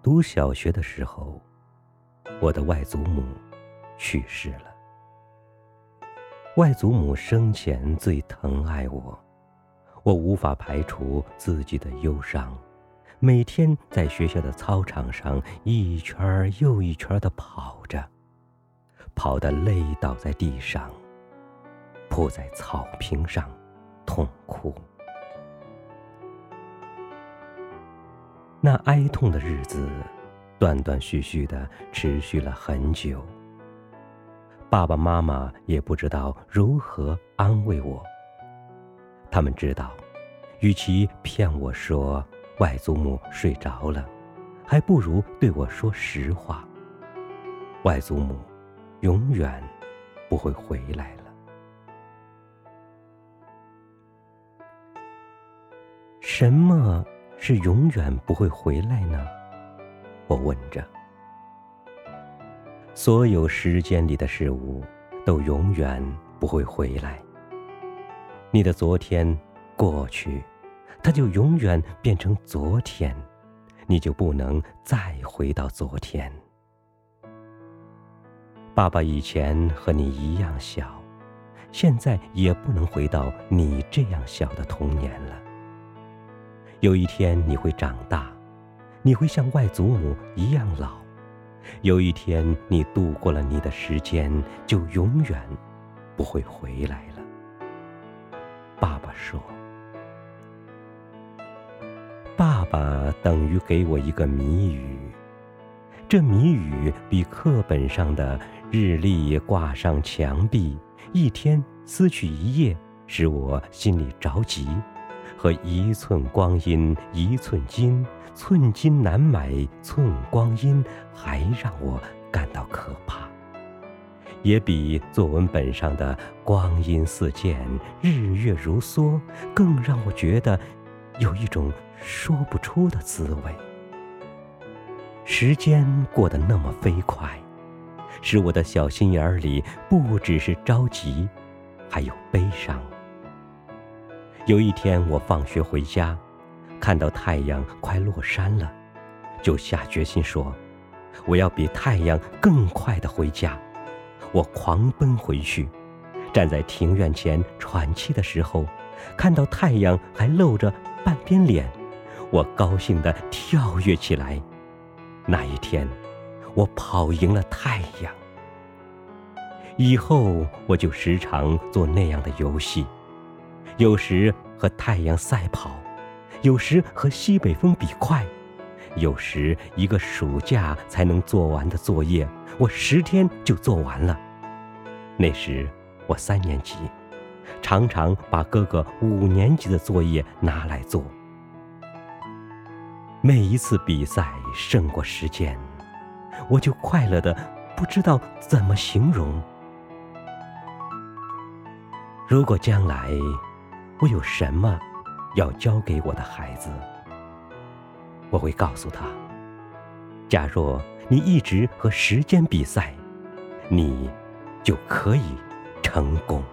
读小学的时候，我的外祖母去世了。外祖母生前最疼爱我，我无法排除自己的忧伤，每天在学校的操场上一圈又一圈的跑着，跑得累倒在地上，扑在草坪上那哀痛的日子，断断续续的持续了很久。爸爸妈妈也不知道如何安慰我。他们知道，与其骗我说外祖母睡着了，还不如对我说实话：外祖母永远不会回来了。什么？是永远不会回来呢？我问着。所有时间里的事物都永远不会回来。你的昨天过去，它就永远变成昨天，你就不能再回到昨天。爸爸以前和你一样小，现在也不能回到你这样小的童年了。有一天你会长大，你会像外祖母一样老。有一天你度过了你的时间，就永远不会回来了。爸爸说：“爸爸等于给我一个谜语，这谜语比课本上的日历挂上墙壁，一天撕去一页，使我心里着急。”和一寸光阴一寸金，寸金难买寸光阴，还让我感到可怕。也比作文本上的光阴似箭，日月如梭，更让我觉得有一种说不出的滋味。时间过得那么飞快，使我的小心眼里不只是着急，还有悲伤。有一天，我放学回家，看到太阳快落山了，就下决心说：“我要比太阳更快的回家。”我狂奔回去，站在庭院前喘气的时候，看到太阳还露着半边脸，我高兴地跳跃起来。那一天，我跑赢了太阳。以后，我就时常做那样的游戏。有时和太阳赛跑，有时和西北风比快，有时一个暑假才能做完的作业，我十天就做完了。那时我三年级，常常把哥哥五年级的作业拿来做。每一次比赛胜过时间，我就快乐的不知道怎么形容。如果将来……我有什么要教给我的孩子？我会告诉他：假若你一直和时间比赛，你就可以成功。